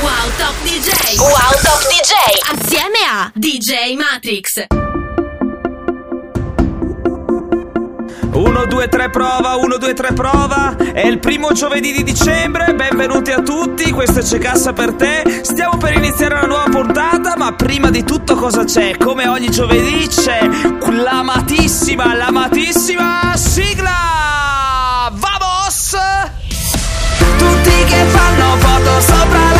Wow Top DJ. Wow Top DJ. Assieme a DJ Matrix. 1, 2, 3 prova, 1, 2, 3 prova. È il primo giovedì di dicembre. Benvenuti a tutti. Questo è C'è Cassa per te. Stiamo per iniziare una nuova puntata. Ma prima di tutto, cosa c'è? Come ogni giovedì c'è l'amatissima, l'amatissima sigla. Vamos! Tutti che fanno foto sopra la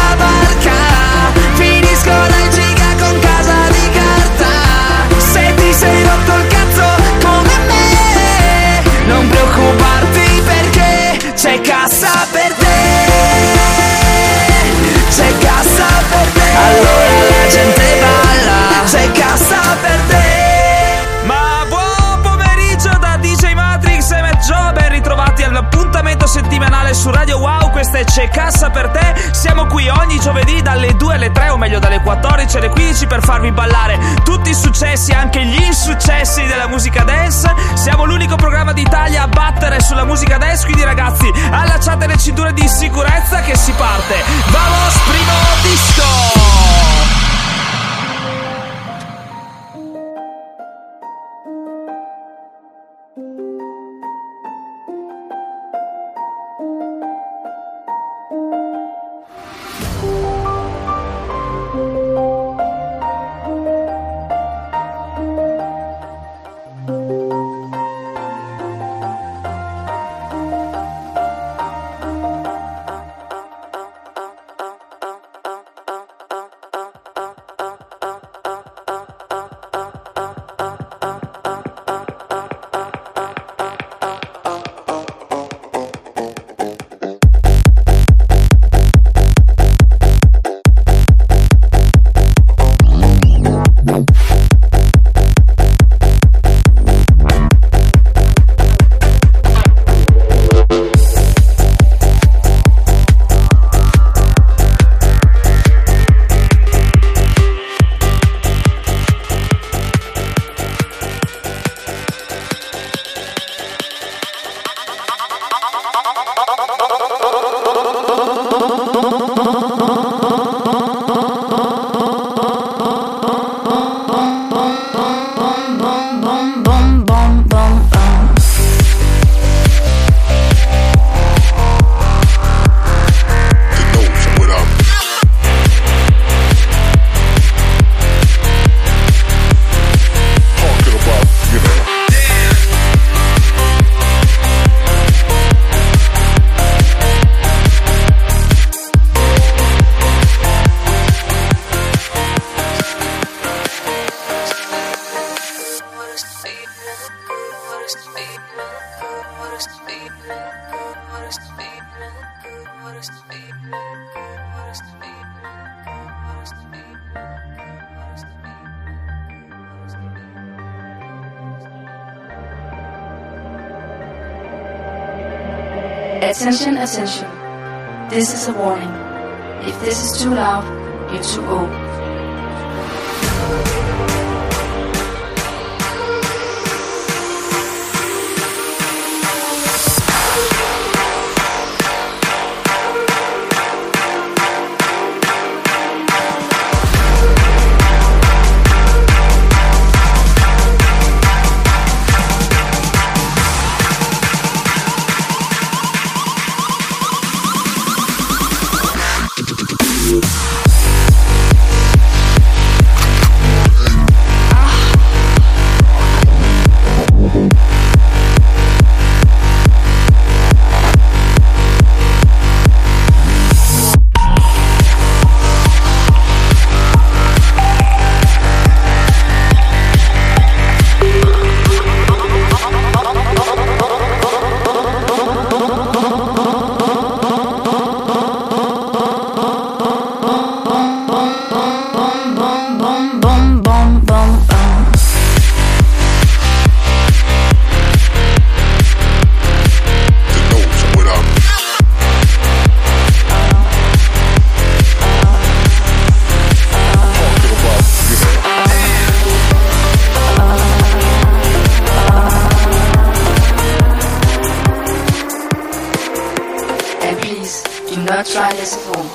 settimanale su Radio Wow. È C'è Cassa per te. Siamo qui ogni giovedì dalle 2 alle 3, o meglio dalle 14 alle 15 per farvi ballare tutti i successi, anche gli insuccessi della musica dance. Siamo l'unico programma d'Italia a battere sulla musica dance, quindi ragazzi, allacciate le cinture di sicurezza che si parte. Vamos, primo disco! Attention, attention. This is a warning. If this is too loud, you're too old. Please do not try this at home.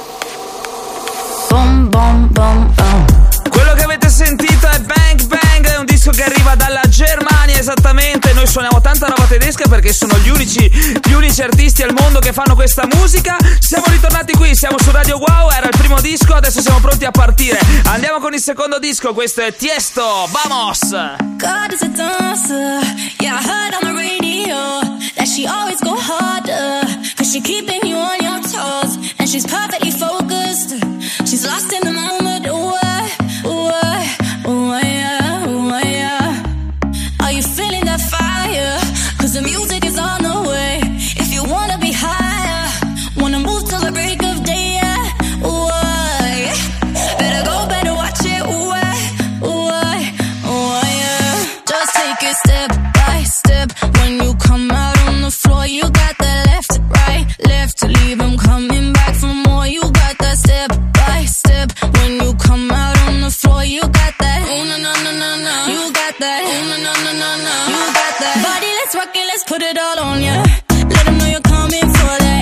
Boom, boom, boom, boom. Oh. Quello che avete sentito è Bang Bang, è un disco che arriva dalla Germania esattamente. Noi suoniamo tanta roba tedesca perché sono gli unici, gli unici artisti al mondo che fanno questa musica. Siamo ritornati qui, siamo su Radio Wow, era il primo disco, adesso siamo pronti a partire. Andiamo con il secondo disco, questo è Tiesto, vamos! God is a dancer, yeah I heard on the radio that she always go harder. She's keeping you on your toes, and she's perfectly focused. She's lost in the moment. you got that. Ooh, no, no, no, no, no. You got that. Ooh, no, no, no, no, no. You got that. Body, let's rock it, let's put it all on ya. Let them know you're coming for that.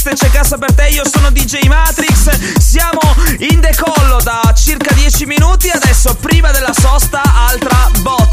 questa c'è casa per te, io sono DJ Matrix. Siamo in decollo da circa 10 minuti, adesso prima della sosta, altra botta.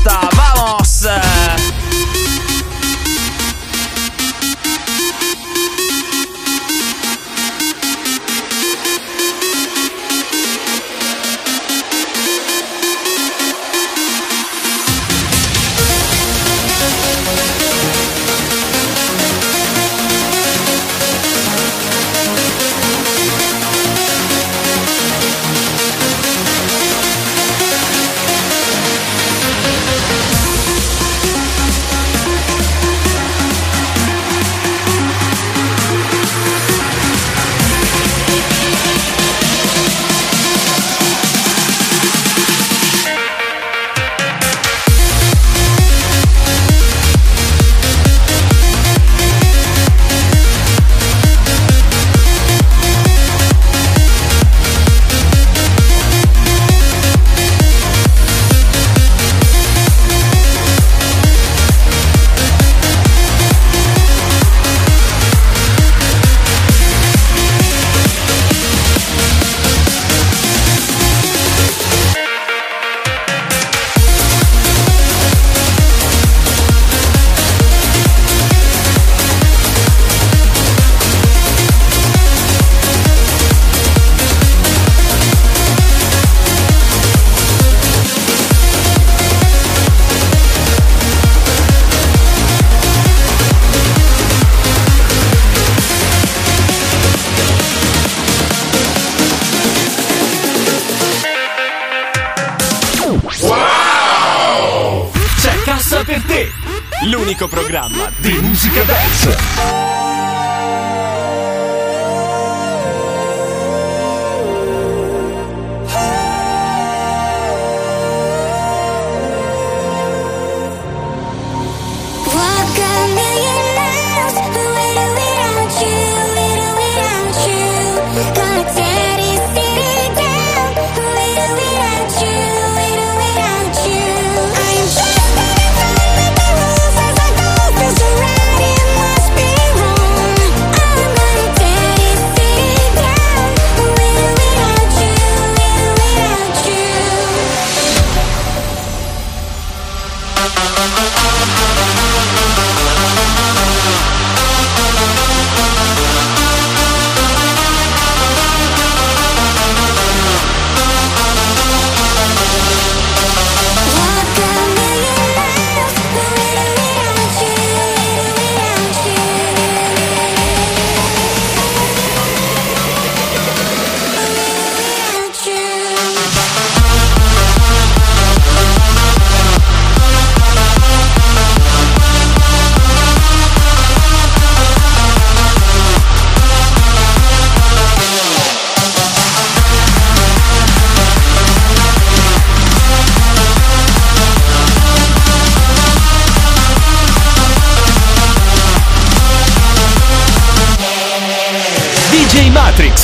L'unico programma di musica dance.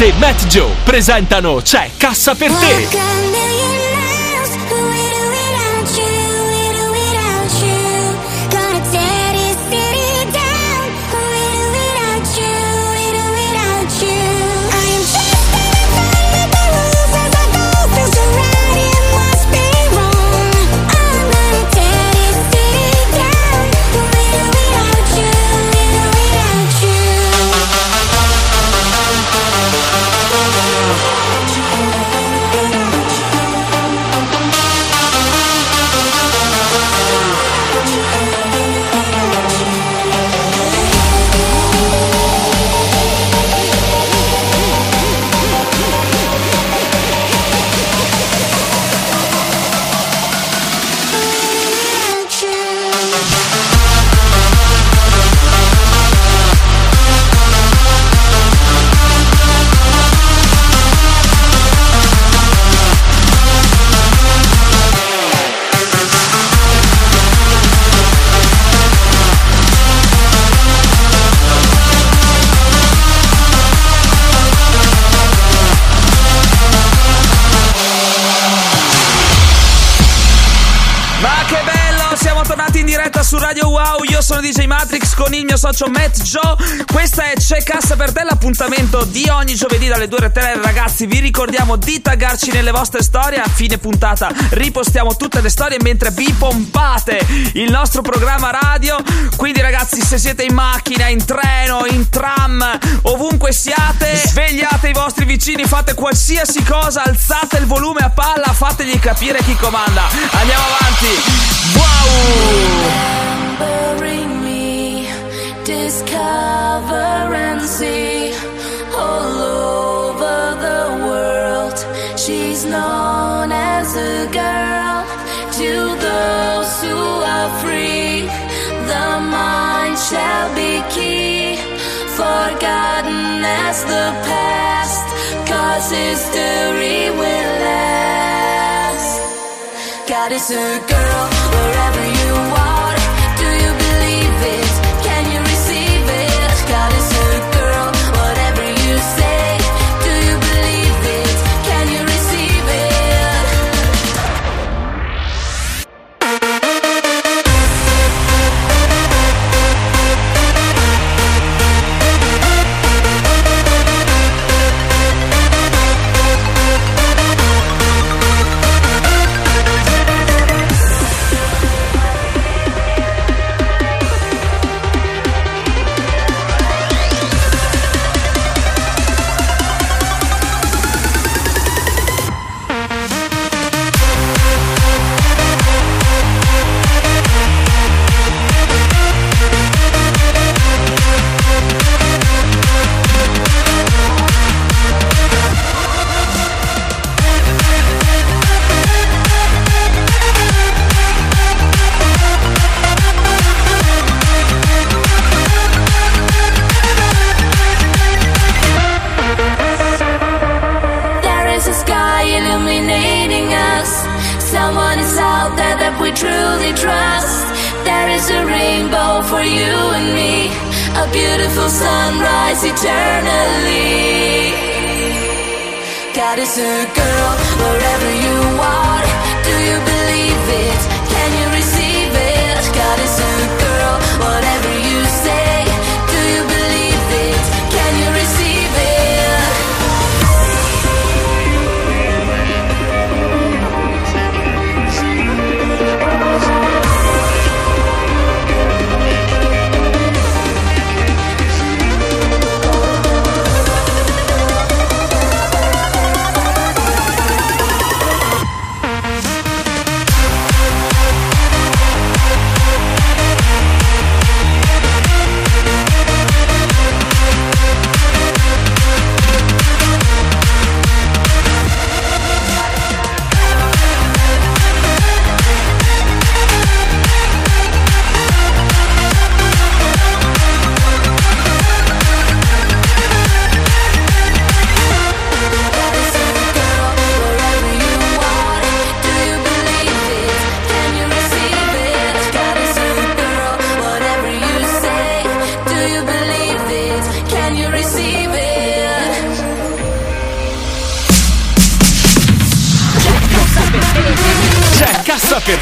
E Matt Joe presentano C'è cassa per te! Con il mio socio Matt Joe. Questa è C'è Cassa per te, l'appuntamento di ogni giovedì dalle 2 alle 3. Ragazzi, vi ricordiamo di taggarci nelle vostre storie. A fine puntata ripostiamo tutte le storie mentre vi pompate il nostro programma radio. Quindi, ragazzi, se siete in macchina, in treno, in tram, ovunque siate, svegliate i vostri vicini, fate qualsiasi cosa, alzate il volume a palla, fategli capire chi comanda. Andiamo avanti. Wow! Discover and see all over the world. She's known as a girl to those who are free. The mind shall be key, forgotten as the past, cause history will last. God is a girl wherever you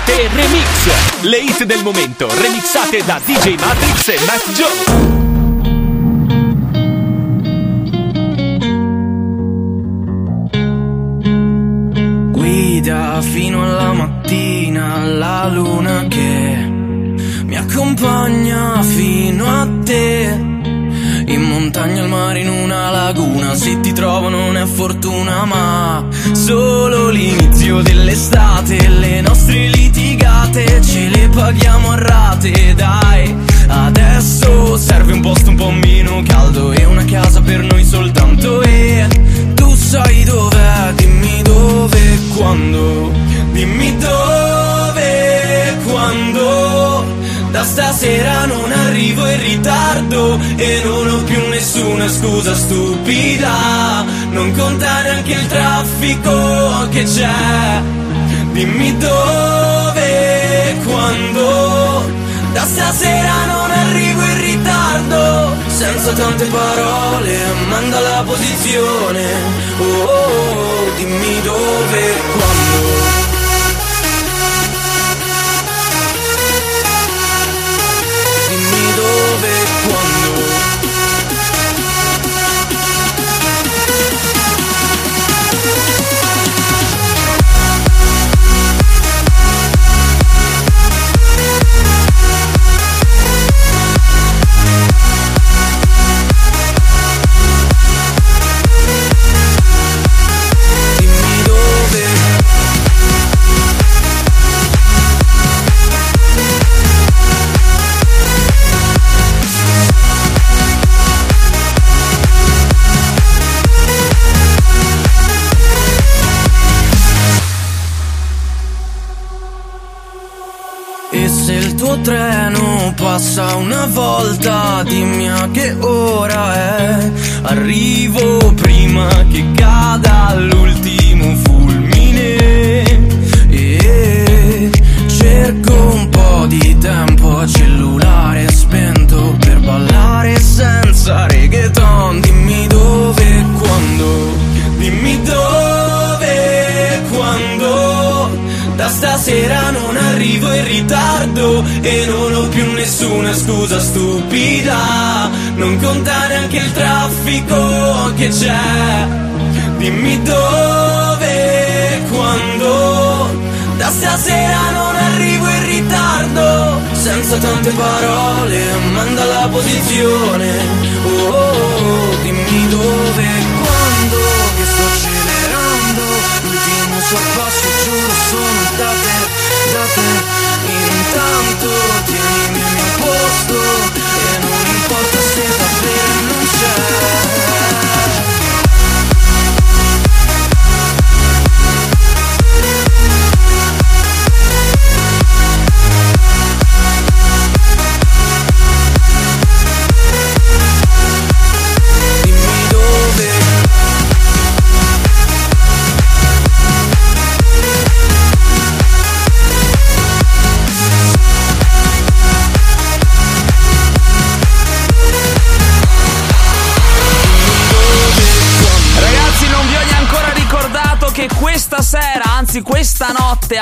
Cassa per te Remix. Le hit del momento, remixate da DJ Matrix e Matt Joe. Guida fino alla mattina la luna che mi accompagna fino a te. Montagna, al mare, in una laguna, se ti trovo non è fortuna, ma solo l'inizio dell'estate. Le nostre litigate ce le paghiamo a rate, dai. Adesso serve un posto un po' meno caldo e una casa per noi soltanto. E tu sai dov'è, dimmi dove e quando. Dimmi dove e quando. Da stasera non arrivo in ritardo e non ho più nessuna scusa stupida. Non conta neanche il traffico che c'è. Dimmi dove e quando. Da stasera non arrivo in ritardo. Senza tante parole, manda la posizione. Oh, oh, oh, dimmi dove e quando.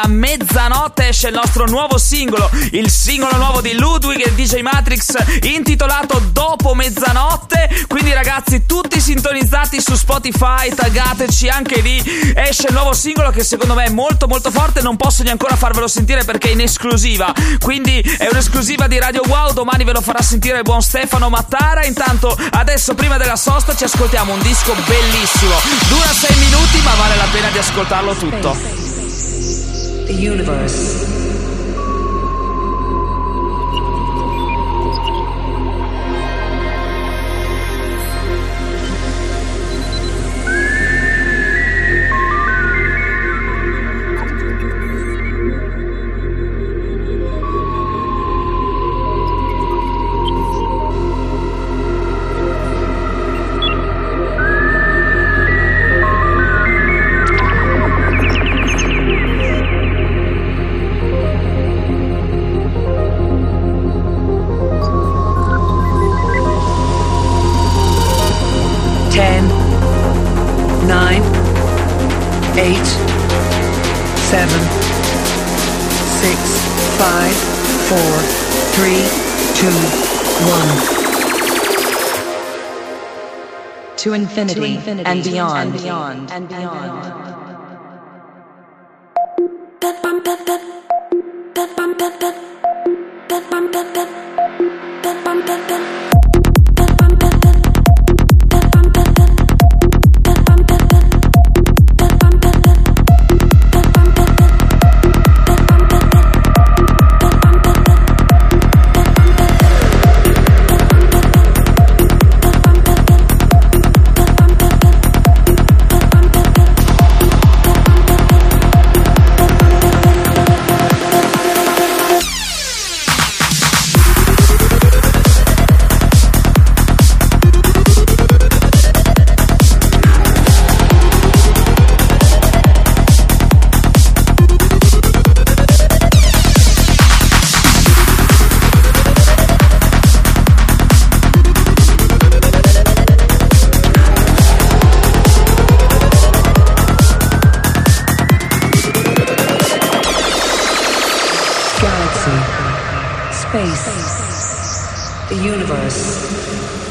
A mezzanotte esce il nostro nuovo singolo, il singolo nuovo di Ludwig e DJ Matrix intitolato Dopo mezzanotte. Quindi ragazzi, tutti sintonizzati su Spotify, taggateci anche lì. Esce il nuovo singolo che secondo me è molto molto forte, non posso neanche ancora farvelo sentire perché è in esclusiva. Quindi è un'esclusiva di Radio Wow, domani ve lo farà sentire il buon Stefano Mattara. Intanto adesso prima della sosta ci ascoltiamo un disco bellissimo. Dura 6 minuti ma vale la pena di ascoltarlo tutto. The universe. To infinity, to infinity and, beyond. and beyond. And beyond Space. The universe.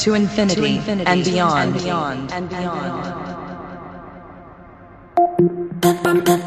To infinity, to infinity and beyond. And beyond. And beyond. Wow!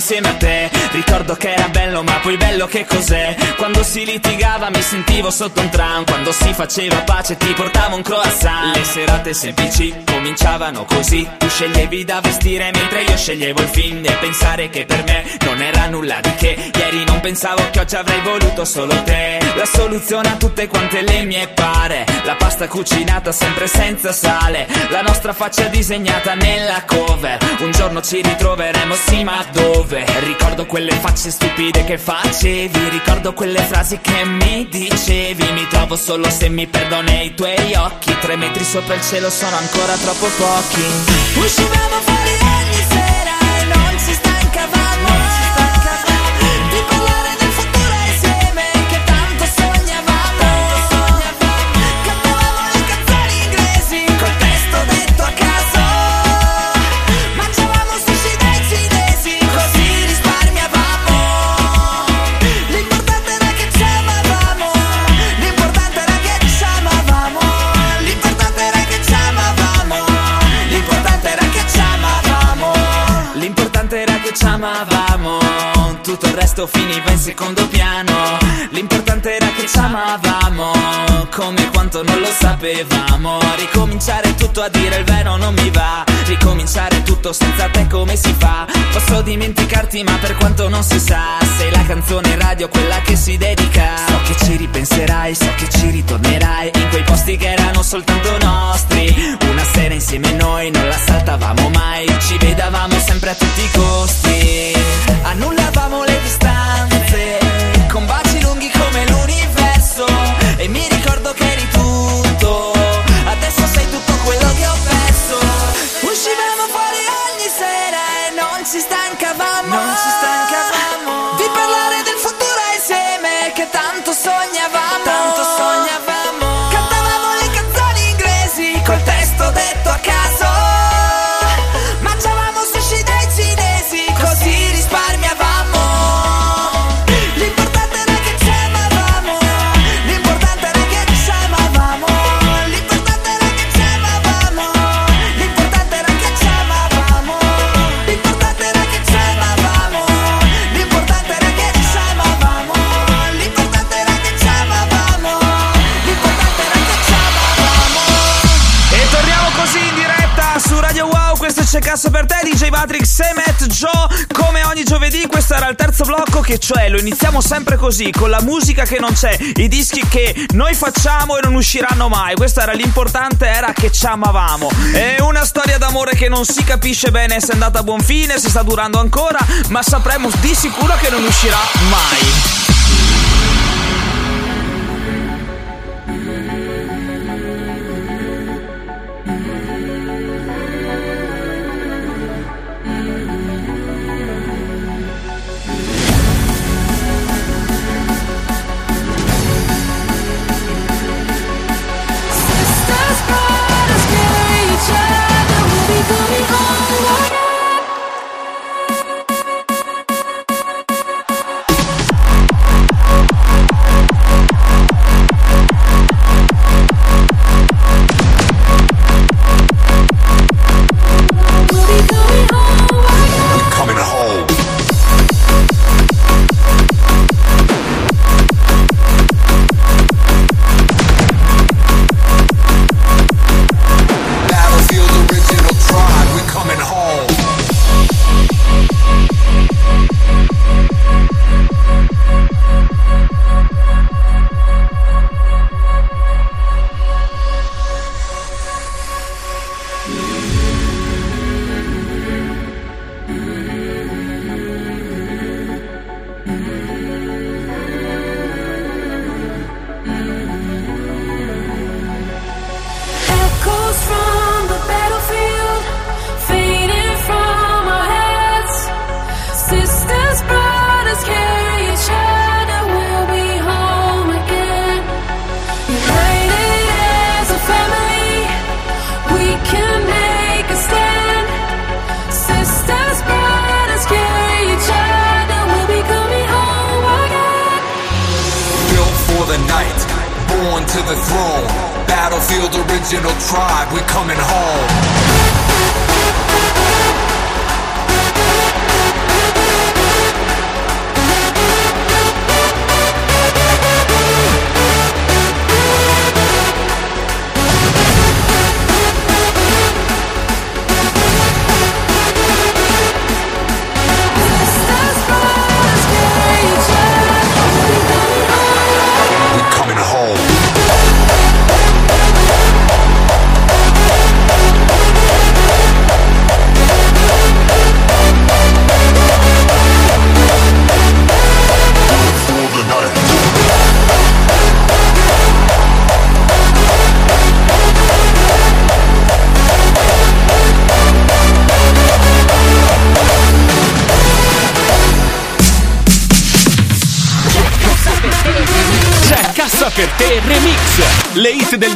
Insieme a te. Ricordo che era bello, ma poi bello che cos'è? Quando si litigava mi sentivo sotto un tram. Quando si faceva pace ti portavo un croissant. Le serate semplici cominciavano così. Tu sceglievi da vestire mentre io sceglievo il film. E pensare che per me non era nulla di che. Ieri non pensavo che oggi avrei voluto solo te. La soluzione a tutte quante le mie pare. La pasta cucinata sempre senza sale. La nostra faccia disegnata nella cover. Un giorno ci ritroveremo, sì, ma dove? Ricordo quelle facce stupide che facevi. Ricordo quelle frasi che mi dicevi. Mi trovo solo se mi perdo nei tuoi occhi. Tre metri sopra il cielo sono ancora troppo pochi. Uscivamo fuori ogni sera e non ci stancavamo. Tutto finiva in secondo piano. L'importante era che ci amavamo. Come quanto non lo sapevamo. Ricominciare tutto a dire il vero non mi va. Ricominciare tutto senza te come si fa? Posso dimenticarti ma per quanto non si sa. Sei la canzone radio quella che si dedica. So che ci ripenserai, so che ci ritornerai. In quei posti che erano soltanto nostri. Una sera insieme noi non la saltavamo mai. Ci vedavamo sempre a tutti i costi. Annullavamo il terzo blocco, che cioè lo iniziamo sempre così, con la musica che non c'è, i dischi che noi facciamo e non usciranno mai. Questo era l'importante, era che ci amavamo. È una storia d'amore che non si capisce bene se è andata a buon fine, se sta durando ancora, ma sapremo di sicuro che non uscirà mai.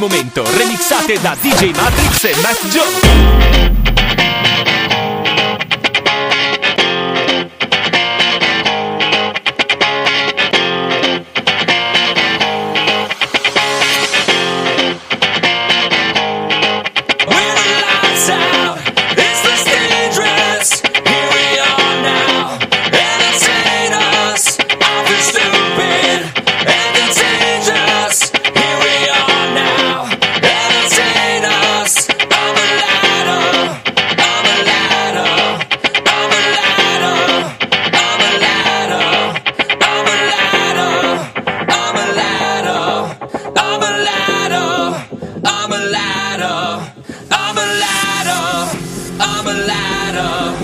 Momento remixate da DJ Matrix e Matt Joe. Hosanna.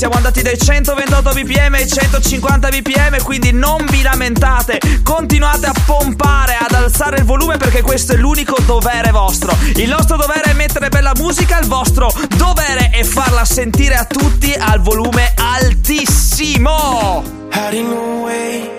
Siamo andati dai 128 bpm ai 150 bpm, quindi non vi lamentate. Continuate a pompare, ad alzare il volume perché questo è l'unico dovere vostro. Il nostro dovere è mettere bella musica, il vostro dovere è farla sentire a tutti al volume altissimo. Hiding away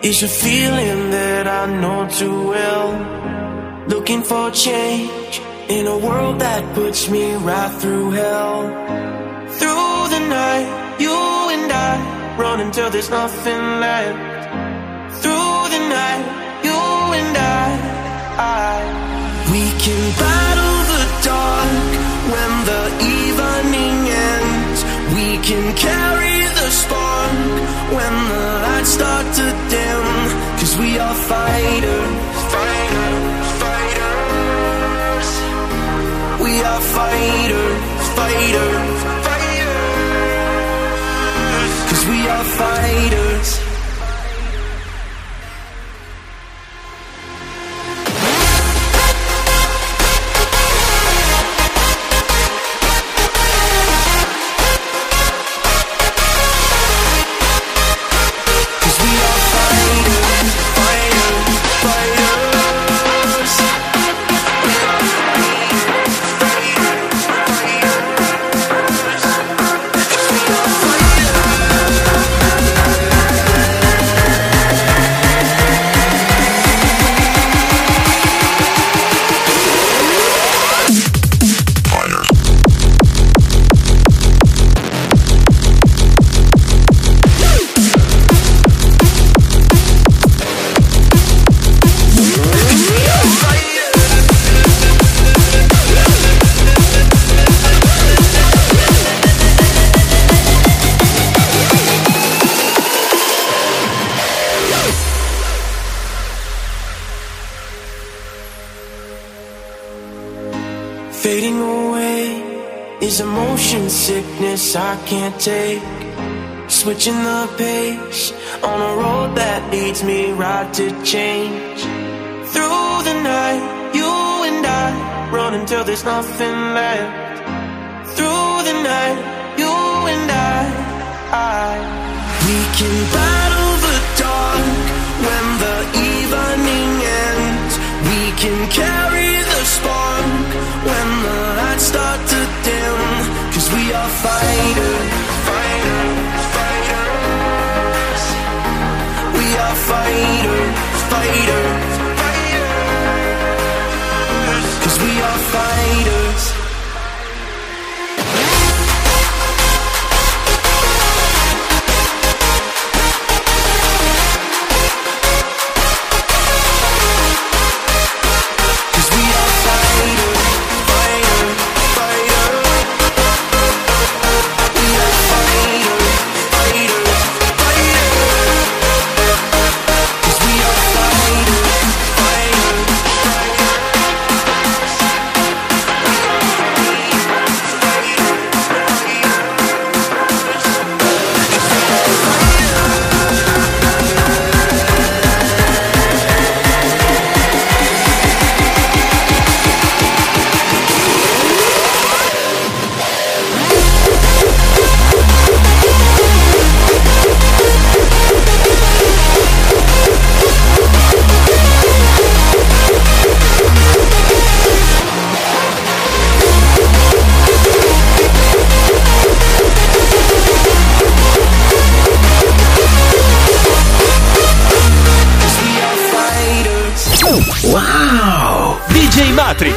is a feeling that I know too well. Looking for change in a world that puts me right through hell. Through the night, you and I run until there's nothing left. Through the night, you and I, I we can battle the dark when the evening ends. We can carry the spark when the lights start to dim. Cause we are fighters, fighters, fighters. We are fighters, fighters, are fighters. Sickness I can't take. Switching the pace on a road that leads me right to change. Through the night, you and I run until there's nothing left. Through the night, you and I, I we can battle the dark when the evening ends. We can carry the spark when the lights start to dim. Cause we are fighters, fighters, fighters. We are fighters, fighters, fighters. Cause we are fighters.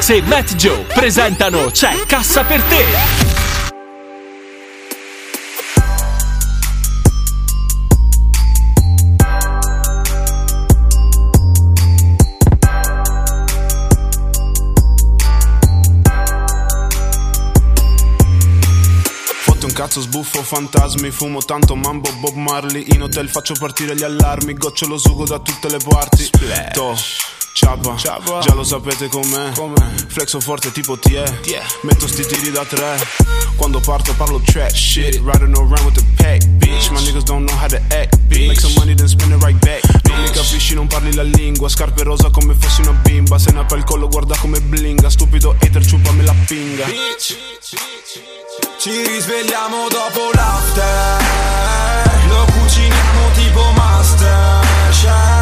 E Matt Joe presentano C'è cassa per te. Cazzo sbuffo fantasmi Fumo tanto mambo Bob Marley. In hotel faccio partire gli allarmi Gocciolo sugo da tutte le parti To Ciapa, già lo sapete com'è. Flexo forte tipo TE Metto sti tiri da tre. Quando parto parlo trash shit. Riding around with the pack bitch. My niggas don't know how to act bitch. Make some money then spend it right back Non mi capisci non parli la lingua. Scarpe rosa come fossi una bimba. Se ne apre il collo guarda come blinga. Stupido hater ciupami la pinga. Ci risvegliamo dopo l'after. Lo cuciniamo tipo Masterchef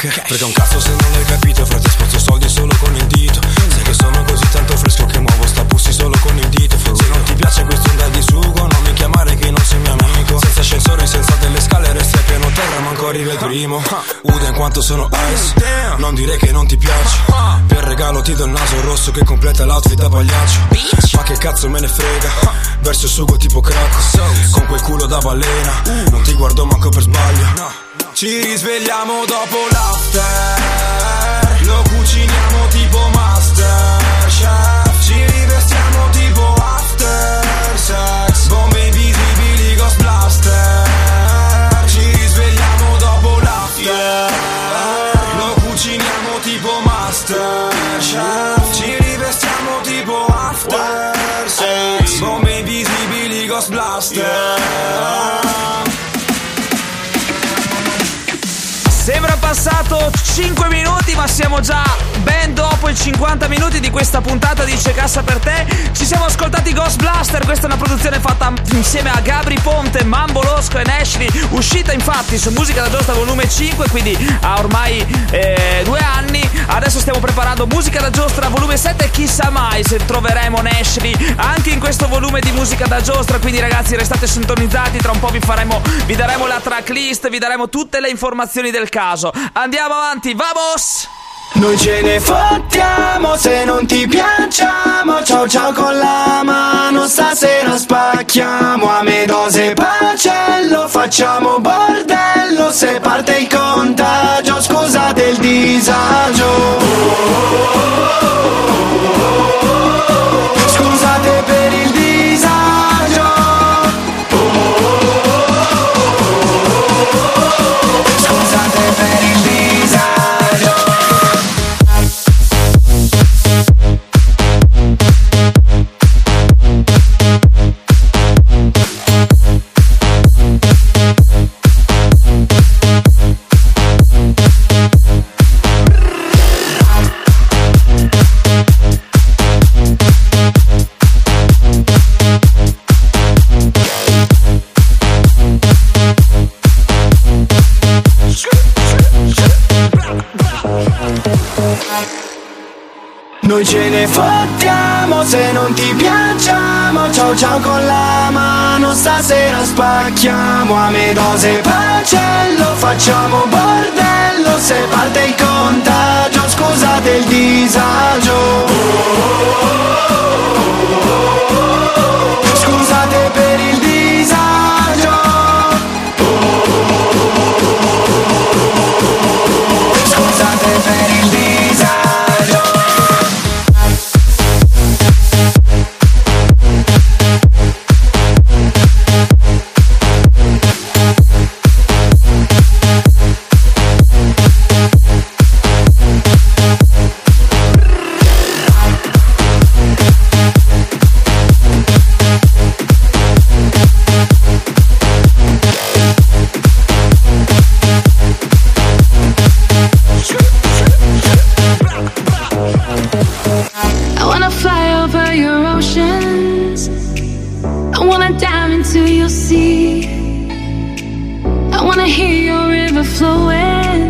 banche. Frega un cazzo se non l'hai capito, frate sposto soldi solo con il dito. Sai che sono così tanto fresco che muovo sta pussi solo con il dito. Se non ti piace questo onda di sugo, non mi chiamare che non sei mio amico. Senza ascensore, senza delle scale, resti a piano terra, manco arriva il primo. Uda in quanto sono ice, non dire che non ti piace. Per regalo ti do il naso rosso che completa l'outfit da pagliaccio. Ma che cazzo me ne frega, verso il sugo tipo crack. Con quel culo da balena, non ti guardo manco per sbaglio. Ci risvegliamo dopo l'after, lo cuciniamo tipo Masterchef. 5 minuti, ma siamo già ben dopo i 50 minuti di questa puntata di C'è Cassa per te. Ci siamo ascoltati Ghost Blaster, questa è una produzione fatta insieme a Gabri Ponte, Mambo Losco e Ashley, uscita infatti su Musica da Giostra volume 5, quindi ha ormai eh, due anni. Adesso stiamo preparando Musica da Giostra volume 7 e chissà mai se troveremo Ashley anche in questo volume di Musica da Giostra, quindi ragazzi restate sintonizzati, tra un po' vi faremo, vi daremo la tracklist, vi daremo tutte le informazioni del caso. Andiamo avanti, vamos! Noi ce ne fottiamo se non ti piacciamo. Ciao ciao con la mano Stasera spacchiamo. A me dose pacello Facciamo bordello. Se parte il contagio Scusate il disagio. Scusate per il disagio 这么棒 hear your river flowing.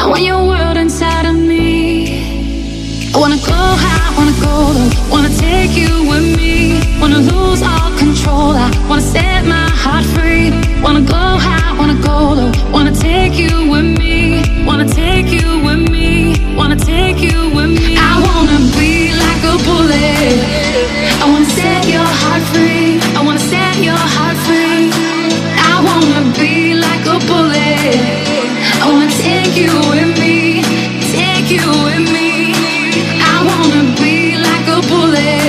I want your world inside of me. I wanna go high, wanna go low, wanna take you with me. Wanna lose all control, I wanna set my heart free. Wanna go high, wanna go low, wanna take you with me. Wanna take you with me, wanna take you with me. I wanna be like a bullet. I wanna set your bullet.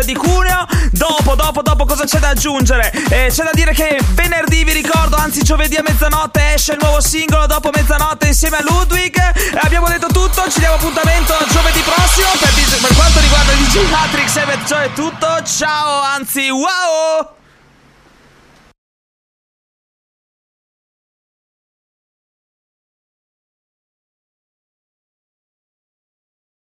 provincia di Cuneo. Dopo, dopo, dopo cosa c'è da aggiungere? Eh, c'è da dire che venerdì, vi ricordo, anzi giovedì a mezzanotte esce il nuovo singolo dopo mezzanotte insieme a Ludwig. Eh, abbiamo detto tutto, ci diamo appuntamento giovedì prossimo. Per, per quanto riguarda il DJ Matrix, eh, è cioè, tutto. Ciao, anzi, wow!